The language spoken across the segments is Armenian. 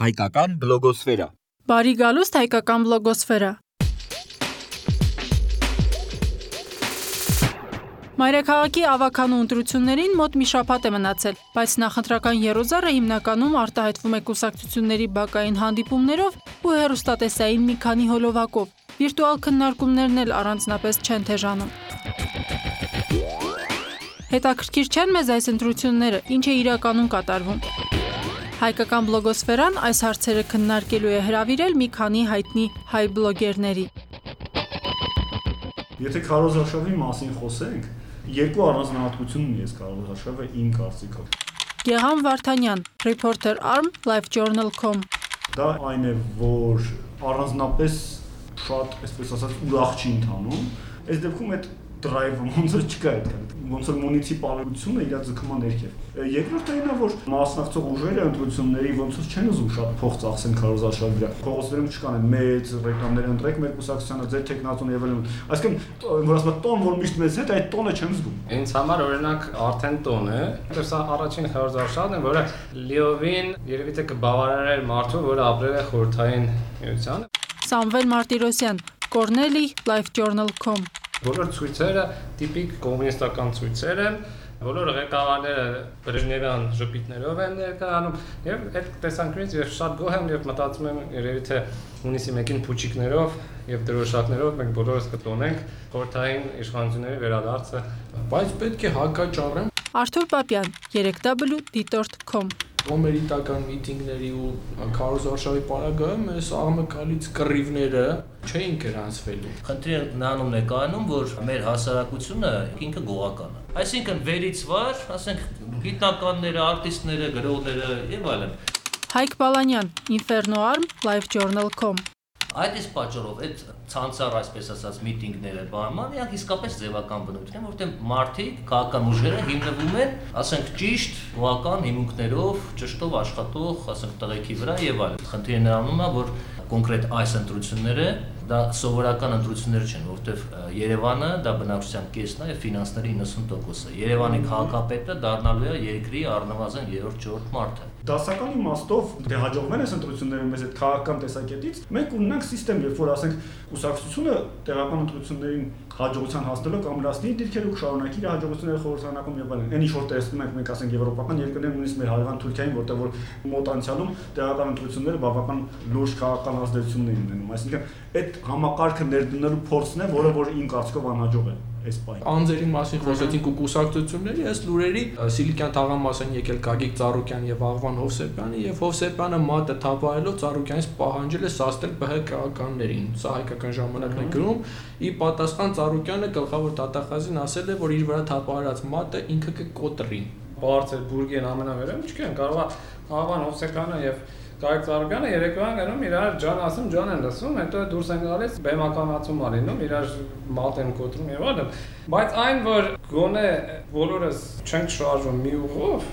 Հայկական բլոգոսֆերա։ Բարի գալուստ հայկական բլոգոսֆերա։ Մայրաքաղաքի ավականու ընտրություններին մոտ մի շաբաթ է մնացել, բայց նախընտրական երոզարը հիմնականում արտահայտվում է կուսակցությունների բակային հանդիպումներով ու հերոստատեսային մի քանի հոլովակով։ Վիրտուալ քննարկումներն էլ առանձնապես չեն թեժանում։ Հետաքրքիր չեն մեզ այս ընտրությունները, ինչ է իրականում կատարվում։ Հայկական բլոգոսֆերան այս հարցերը քննարկելու է հրավիրել մի քանի հայտնի հայ բլոգերների։ Եթե քարոզարշավի մասին խոսենք, երկու առանձնահատկություն ունի այս քարոզարշավը իմ կարծիքով։ Գեհան Վարդանյան, Reporter Arm, LiveJournal.com Դա այն է, որ առանձնապես շատ, այսպես ասած, ուրախ չի ընթանում։ Այս դեպքում այդ drive-ը ոնց որ չկա այդքան ոնց որ մունիցիպալությունը իր ձգման ներքև երկրորդը այն է որ մասնակցող ուժերը ընտրությունների ոնց որ չեն ուզում շատ փող ծախսեն քարոզարշավի վրա փողոցներում չկան մեծ ռեկլամներ ընտրեք մեր կուսակցությանը ձեր տեխնատուն եւ այլն այսինքն որ ասում տոն որ միշտ մեծ հետ այդ տոնը չեմ զգում ինձ համար օրինակ արդեն տոն է դա առաջին քարոզարշավն է որը լիովին երևի թե կբավարարեր մարդու որը ապրել է խորթային միությանը Սամվել Մարտիրոսյան Corneli LiveJournal.com Բոլոր ցույցերը տիպիկ կոմունիստական ցույցեր են, բոլոր ղեկավարները բրեժնևյան ժպիտներով են ներկայանում եւ այդ տեսանկյունից ես շատ գոհ եմ եւ մտածում եմ երևի թե հունիսի 1-ին փուչիկներով եւ դրոշակներով մենք բոլորս կտոնենք խորթային իշխանությունների վերադարձը բայց պետք է հակաճառեմ Արթուր Պապյան 3w.dtort.com կոմերիտական միտինգների ու քարոզարշավի պարագայում այս աղմկալից կռիվները չէին գրանցվելու։ Խնդիրը նրանում է կայանում, որ մեր հասարակությունը ինքը գողական է։ Այսինքն վերից վար, ասենք գիտնականները, արտիստները, գրողները եւ այլն։ Հայկ Բալանյան, Inferno Arm, LiveJournal.com Այդ իսկ պատճառով այդ ցանցառ, այսպես ասած, միտինգները բանման, իրանք իսկապես ձևական բնույթ են, որտեղ մարդիկ, քաղաքական ուժերը հիմնվում են, ասենք, ճիշտ գոհական հիմունքներով, ճշտով աշխատող, ասենք, տղեկի վրա եւ այլն։ Խնդիրը նրանում է, որ կոնկրետ այս ընտրությունները դա սովորական ընտրություններ չեն, որովհետև Երևանը դա բնակչության կեսն է ֆինանսների 90%-ը։ Երևանի քաղաքապետը դառնալու է երկրի առնվազն 3-4 մարդը։ Դասական իմաստով դե հաջողվեն այս ընտրությունները մեզ այդ քաղաքական տեսակետից, մենք ունենանք համակարգ, երբ որ ասենք կուսակցությունը տեղական ընտրություններին հաջողության հասնելով կամ լասնի դիրքերով շարունակի իր հաջողությունները խորհրդանակում եւ այլն։ Այն ինչ որ տեսնում ենք մենք ասենք եվրոպական երկրներում նույնիսկ մեր հայկական Թուրքիային, որտեղ որ մոտ անցյալում տեղական ընտրությունները բավական լուրջ քաղաքական ազդեցություն են ունենում։ Այսինքն այդ համակարգը ներդնելու փորձն է, որը որ իմ կարծիքով անհաջող է այս պահին։ Անձերի մասին խոսեցինք ու կուսակցությունների, այս լուրերի Սիլիկյան թաղամաս են եկել Գագիկ Ծառուկյան եւ Աղվան Հովսեփյանը եւ Հովսեփյանը մատը թափահելով Ծառուկյանից պահանջել է սաստել ԲՀԿ-ականներին։ Սա հայկական ժամանակն է գրում։ Ի պատասխան Ծառուկյանը գլխավոր դատախազին ասել է, որ իր վրա թափահարած մատը ինքը կկոտրի։ Բարձր բուրգեն ամենավերեմ չկան, կարողա Աղվան Հովսեփյանը եւ Գայք Ծառուկյանը երեկոյան գնում իրար ջան ասում ջան են լսում, հետո դուրս են գալիս բեմականացում ալինում, իրար մատ են կոտրում եւ այլն։ Բայց այն որ գոնե բոլորս չենք շարժվում մի ուղով,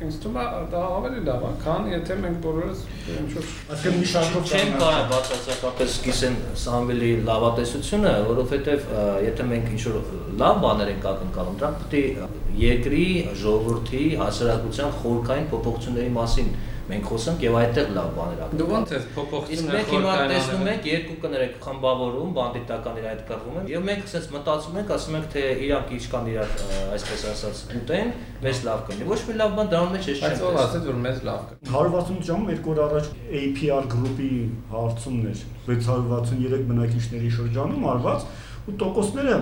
ինձ թվում է դա ավելի լավ է, քան եթե մենք բոլորս ինչ-որ այսինքն մի շարքով չեն կարող բացարձակապես սկսեն Սամվելի լավատեսությունը, որովհետև եթե մենք ինչ-որ լավ բաներ ենք ակնկալում, դա պետք է երկրի ժողովրդի հասարակության խորքային փոփոխությունների մասին մենք խոսանք եւ այդտեղ լավ բաներ ակնկալում։ Դու ո՞նց ես փոփոխությունները Իսկ մենք հիմա տեսնում ենք երկու կներեք խմբավորում, բանդիտական իր այդ կռվում են եւ մենք ասես մտածում ենք, ասում ենք թե իրանք ինչ կան իրար այսպես ասած ուտեն, մեզ լավ կլինի։ Ոչ մի լավ բան դրան մեջ ես չեմ։ Բայց ով ասեց որ մեզ լավ կլինի։ 168 ժամում երկու օր առաջ APR գրուպի հարցումն էր 663 բնակիչների շրջանում արված ու տոկոսները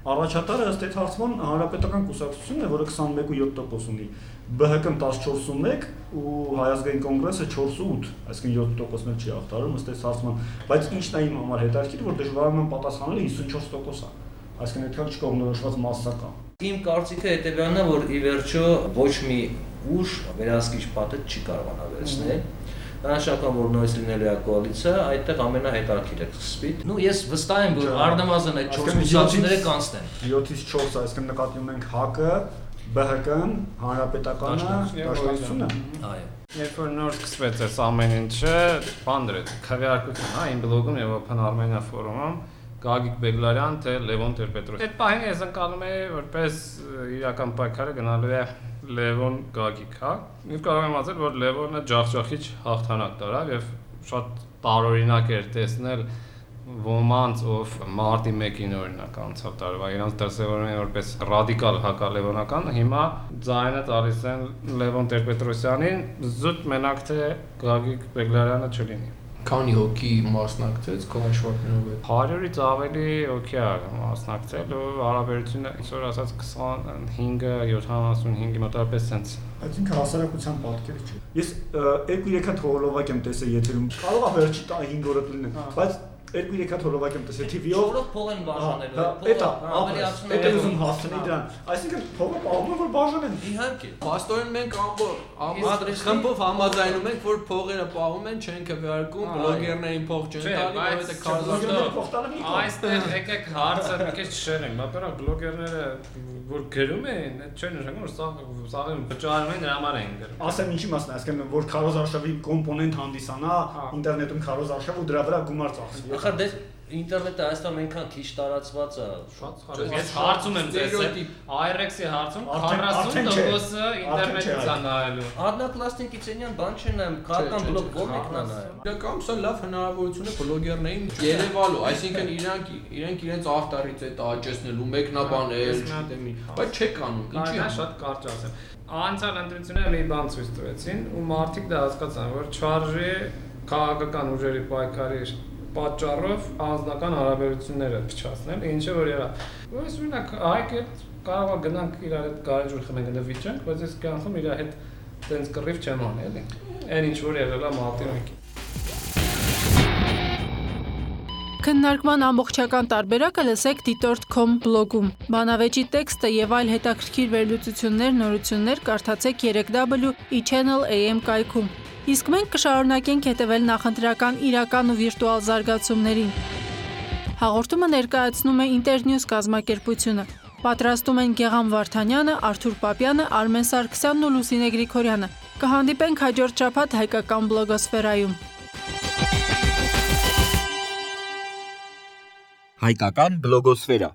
Առաջատարը ըստ այդ հարցման հանրապետական կուսակցությունն է, որը 21.7% ունի։ ԲՀԿ-ն 14.1 ու Հայազգային կոնգրեսը 4.8, այսինքն 7%-ն չի ախտարում ըստ այդ հարցման, բայց ինչն է իմ համար հետաքրքիր, որ դժվարանում պատասխանելը 54% է։ Այսինքն այդքան չկողմնորոշված մասսա կա։ Իմ կարծիքը հետեւյալն է, որ ի վերջո ոչ մի ուժ վերահսկիչ պատը չի կարողանա վերցնել Նրանշական որ նույնիսկ լինելու է կոալիցիա, այդտեղ ամենահետաքրքիրը կսպի։ Ну ես վստահ եմ, որ առնվազն այդ 4 միսացիները կանցնեն։ 7-ից 4, այսինքն նկատի ունենք ՀԱԿ-ը, ԲՀԿ-ն, Հանրապետականը, Դաշնակցությունը։ Այո։ Երբ որ նոր սկսվեց այս ամեն ինչը, բան դրեց քվեարկություն, հա, իմ բլոգում եւ Open Armenia Forum-ում Գագիկ Բեգլարյան, թե Լևոն Տեր-Պետրոսյան։ Այդ պահին ես ընկալում եի որպես իրական պայքարը գնալու է Լևոն Գագիկ, հա։ Ես կարող եմ ասել, որ Լևոնը ջախջախիչ հաղթանակ տարավ եւ շատ տարօրինակ էր տեսնել ոմանց ով մարտի 1-ին օրինակ անցավ տարվա իրանց դրսևորում են որպես ռադիկալ հակալևոնական հիմա ձայնը տալիս են Լևոն Տեր-Պետրոսյանին զուտ մենակ թե Գագիկ Բեգլարյանը չլինի Քանի հոգի մասնակցեց քո հաշվարկներով է։ 100-ից ավելի հոգի ա մասնակցել ու հարաբերությունը այսօր ասած 25-ը 75-ի մոտավորապես sense Բայց ինքը հասարակության պատկերը չէ։ Ես 2-3 հատ հոլովակ եմ տեսել եթերում։ Կարող է վերջի 5 օրը լինի, բայց 2-3 հատ հոլովակ եմ տեսել TV-ով։ Որով փող են բաժանելու։ Էտա, ավելի ապրես։ Էտա ուզում հասցնի դրան։ Այսինքն փողը պահում են որ բաժանեն։ Իհարկե։ Պաստորեն մենք ամբողջ խմբով համաձայնում ենք, որ փողերը պահում են, չեն քվեարկում, բլոգերներին փող չեն տալի, որովհետեւ կողմ։ Այստեղ եկեք հարցը մի քիչ շերենք, մատորակ բլոգերները որ գրում են, այդ չեն նշանակում որ սա սաղը վճարում են դրա համար են գրում։ Ասեմ ինչի մասն է, ասեմ որ քարոզ արշավի կոմպոնենտ հանդիսանա Հա։ ինտերնետում քարոզ արշավ ու դրա վրա գումար ծախսի գլխա դες ինտերնետը Հայաստանում այնքան քիչ տարածված է։ Շատ խարույկ։ Ես հարցում եմ ձեզ, IRX-ի հարցում 40%-ը ինտերնետից է նայելու։ Одноклассники Ցենյան բան չեն նայում, քաղաքական բլոգ ո՞ւմ եք նա նայում։ Իրականում սա լավ հնարավորություն է բլոգերներին երևալու, այսինքն իրանք իրենք իրենց ավտարից է աճեցնելու, մեկնաբանել, բայց չեք անում։ Ինչի՞ է շատ կարճ ասեմ։ Անցյալ ընտրությունները մի բան ցույց տվեցին ու մարդիկ դա հասկացան, որ չարժի քաղաքական ուժերի պայքարի պատճառով անձնական հարաբերությունները փչացնել, ինչը որ երա։ Ոնց օրինակ հայք հետ կարող է գնանք իրար հետ գարեջուր խմենք դե վիճենք, բայց ես կյանքում իր հետ տենց կռիվ չեմ անել, էլի։ Այն ինչ որ եղել է 1-ին։ Քննարկման ամբողջական տարբերակը լսեք դիտորդ.com բլոգում։ Բանավեճի տեքստը եւ այլ հետաքրքիր վերլուծություններ, նորություններ կարդացեք 3W e-channel AM կայքում։ Իսկ մենք կշարունակենք հետևել նախընտրական իրական ու վիրտուալ զարգացումներին։ Հաղորդումը ներկայացնում է Internews կազմակերպությունը։ Պատրաստում են Գեգամ Վարդանյանը, Արթուր Պապյանը, Արմեն Սարգսյանն ու Լուսինե Գրիգորյանը։ Կհանդիպենք հաջորդ շաբաթ հայկական բլոգոսֆերայում։ Հայկական բլոգոսֆերա